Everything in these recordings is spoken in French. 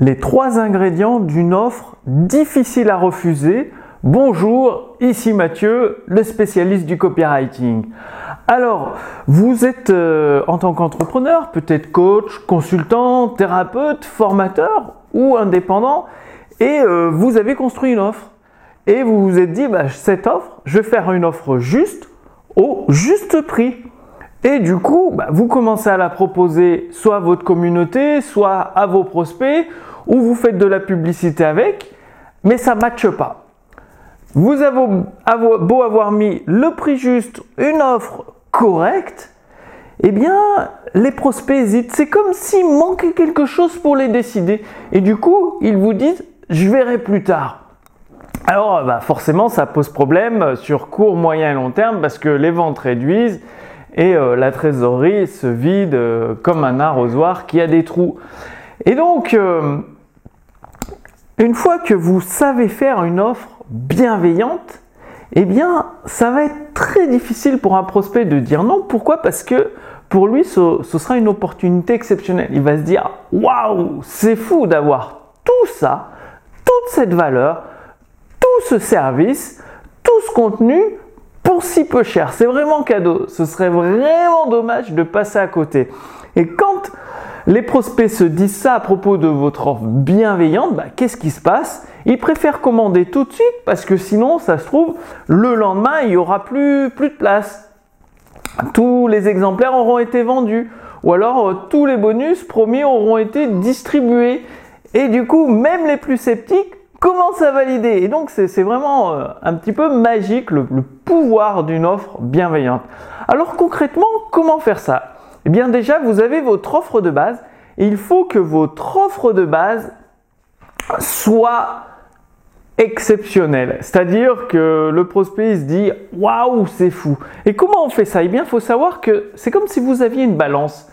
les trois ingrédients d'une offre difficile à refuser. Bonjour, ici Mathieu, le spécialiste du copywriting. Alors, vous êtes euh, en tant qu'entrepreneur, peut-être coach, consultant, thérapeute, formateur ou indépendant, et euh, vous avez construit une offre. Et vous vous êtes dit, bah, cette offre, je vais faire une offre juste au juste prix. Et du coup, bah, vous commencez à la proposer soit à votre communauté, soit à vos prospects, ou vous faites de la publicité avec, mais ça ne matche pas. Vous avez beau avoir mis le prix juste, une offre correcte, eh bien, les prospects hésitent. C'est comme s'il manquait quelque chose pour les décider. Et du coup, ils vous disent, je verrai plus tard. Alors, bah, forcément, ça pose problème sur court, moyen et long terme parce que les ventes réduisent et euh, la trésorerie se vide euh, comme un arrosoir qui a des trous. Et donc, euh, une fois que vous savez faire une offre bienveillante, eh bien, ça va être très difficile pour un prospect de dire non. Pourquoi? Parce que pour lui, ce, ce, sera une opportunité exceptionnelle. Il va se dire Waouh, c'est fou d'avoir tout ça, toute cette valeur, tout ce service, tout ce contenu pour si peu cher. C'est vraiment cadeau. Ce serait vraiment dommage de passer à côté. Et quand les prospects se disent ça à propos de votre offre bienveillante, bah, qu'est-ce qui se passe? Ils préfèrent commander tout de suite parce que sinon, ça se trouve, le lendemain, il n'y aura plus, plus de place. Tous les exemplaires auront été vendus ou alors euh, tous les bonus promis auront été distribués. Et du coup, même les plus sceptiques commence à valider. Et donc, c'est vraiment euh, un petit peu magique le, pouvoir d'une offre bienveillante. Alors, concrètement, comment faire ça? Eh bien, déjà, vous avez votre offre de base. Il faut que votre offre de base soit exceptionnelle. C'est-à-dire que le prospect se dit Waouh, c'est fou. Et comment on fait ça? Eh bien, il faut savoir que c'est comme si vous aviez une balance.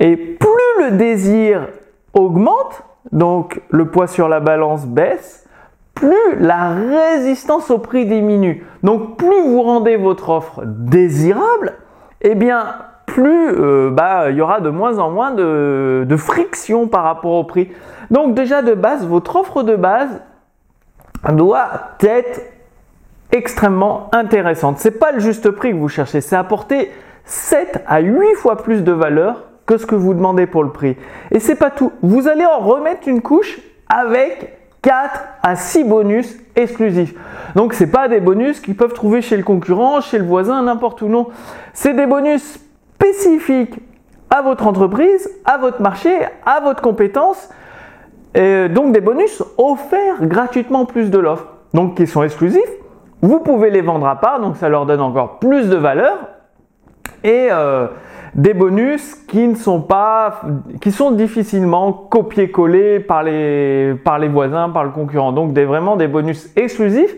Et plus le désir augmente, donc le poids sur la balance baisse, plus la résistance au prix diminue. Donc plus vous rendez votre offre désirable, eh bien plus euh, bah, il y aura de moins en moins de, friction par rapport au prix. Donc déjà de base, votre offre de base doit être extrêmement intéressante. Ce n'est pas le juste prix que vous cherchez, c'est apporter 7 à 8 fois plus de valeur que ce que vous demandez pour le prix. Et c'est pas tout. Vous allez en remettre une couche avec 4 à 6 bonus exclusifs. Donc c'est pas des bonus qu'ils peuvent trouver chez le concurrent, chez le voisin, n'importe où non. C'est des bonus spécifiques à votre entreprise, à votre marché, à votre compétence. Et donc des bonus offerts gratuitement plus de l'offre. Donc qui sont exclusifs. Vous pouvez les vendre à part, donc ça leur donne encore plus de valeur. Et euh, des bonus qui ne sont pas, qui sont difficilement copiés-collés par les, par les voisins, par le concurrent. Donc des, vraiment des bonus exclusifs.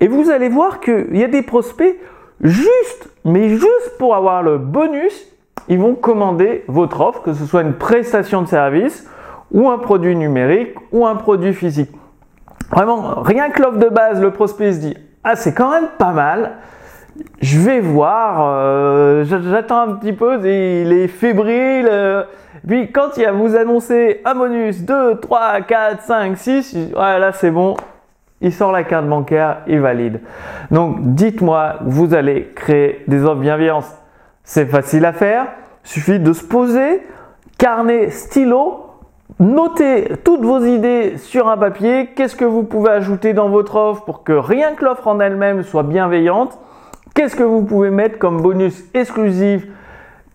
Et vous allez voir qu'il y a des prospects juste, mais juste pour avoir le bonus, ils vont commander votre offre, que ce soit une prestation de service ou un produit numérique ou un produit physique. Vraiment, rien que l'offre de base, le prospect se dit, ah c'est quand même pas mal je vais voir, euh, j'attends un petit peu, il est fébrile. Euh. puis quand il a vous annoncé un bonus 2, 3, 4, 5, 6, ouais, là c'est bon, il sort la carte bancaire, il valide. Donc dites-moi, vous allez créer des offres bienveillantes. C'est facile à faire, suffit de se poser, carnet, stylo, Notez toutes vos idées sur un papier. Qu'est-ce que vous pouvez ajouter dans votre offre pour que rien que l'offre en elle-même soit bienveillante? Qu'est-ce que vous pouvez mettre comme bonus exclusif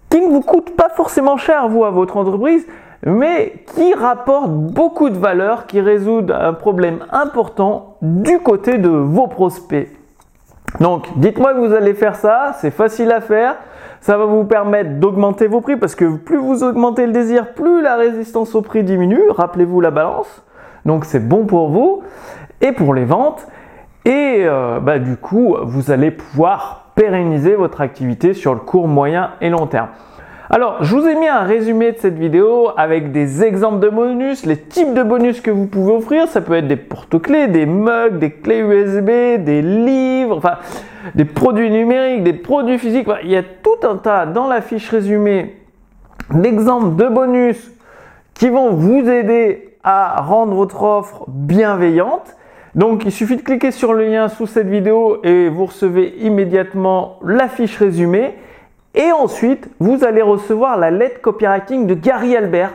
qui ne vous coûte pas forcément cher, vous, à votre entreprise, mais qui rapporte beaucoup de valeur, qui résout un problème important du côté de vos prospects. Donc, dites-moi que vous allez faire ça, c'est facile à faire. Ça va vous permettre d'augmenter vos prix parce que plus vous augmentez le désir, plus la résistance au prix diminue. Rappelez-vous la balance. Donc, c'est bon pour vous et pour les ventes. Et euh, bah, du coup, vous allez pouvoir pérenniser votre activité sur le court, moyen et long terme. Alors, je vous ai mis un résumé de cette vidéo avec des exemples de bonus, les types de bonus que vous pouvez offrir. Ça peut être des porte-clés, des mugs, des clés USB, des livres, enfin, des produits numériques, des produits physiques. Il y a tout un tas dans la fiche résumée d'exemples de bonus qui vont vous aider à rendre votre offre bienveillante. Donc il suffit de cliquer sur le lien sous cette vidéo et vous recevez immédiatement la fiche résumée. Et ensuite, vous allez recevoir la lettre copywriting de Gary Albert.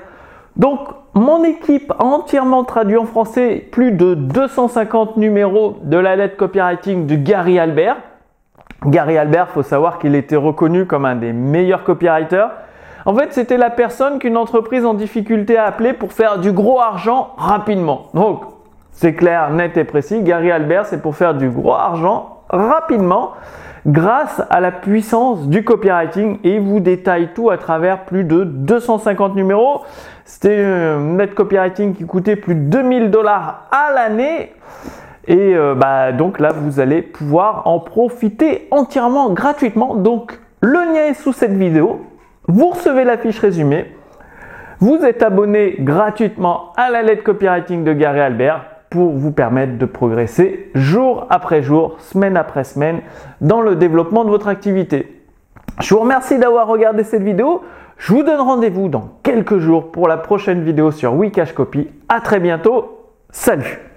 Donc mon équipe a entièrement traduit en français plus de 250 numéros de la lettre copywriting de Gary Albert. Gary Albert, faut savoir qu'il était reconnu comme un des meilleurs copywriters. En fait, c'était la personne qu'une entreprise en difficulté a appelé pour faire du gros argent rapidement. Donc, c'est clair, net et précis. Gary Albert, c'est pour faire du gros argent rapidement grâce à la puissance du copywriting et il vous détaille tout à travers plus de 250 numéros. C'était un net copywriting qui coûtait plus de 2000 dollars à l'année. Et euh, bah, donc là, vous allez pouvoir en profiter entièrement gratuitement. Donc, le lien est sous cette vidéo. Vous recevez la fiche résumée. Vous êtes abonné gratuitement à la lettre copywriting de Gary Albert pour vous permettre de progresser jour après jour, semaine après semaine dans le développement de votre activité. Je vous remercie d'avoir regardé cette vidéo. Je vous donne rendez-vous dans quelques jours pour la prochaine vidéo sur Wikash Copy. À très bientôt. Salut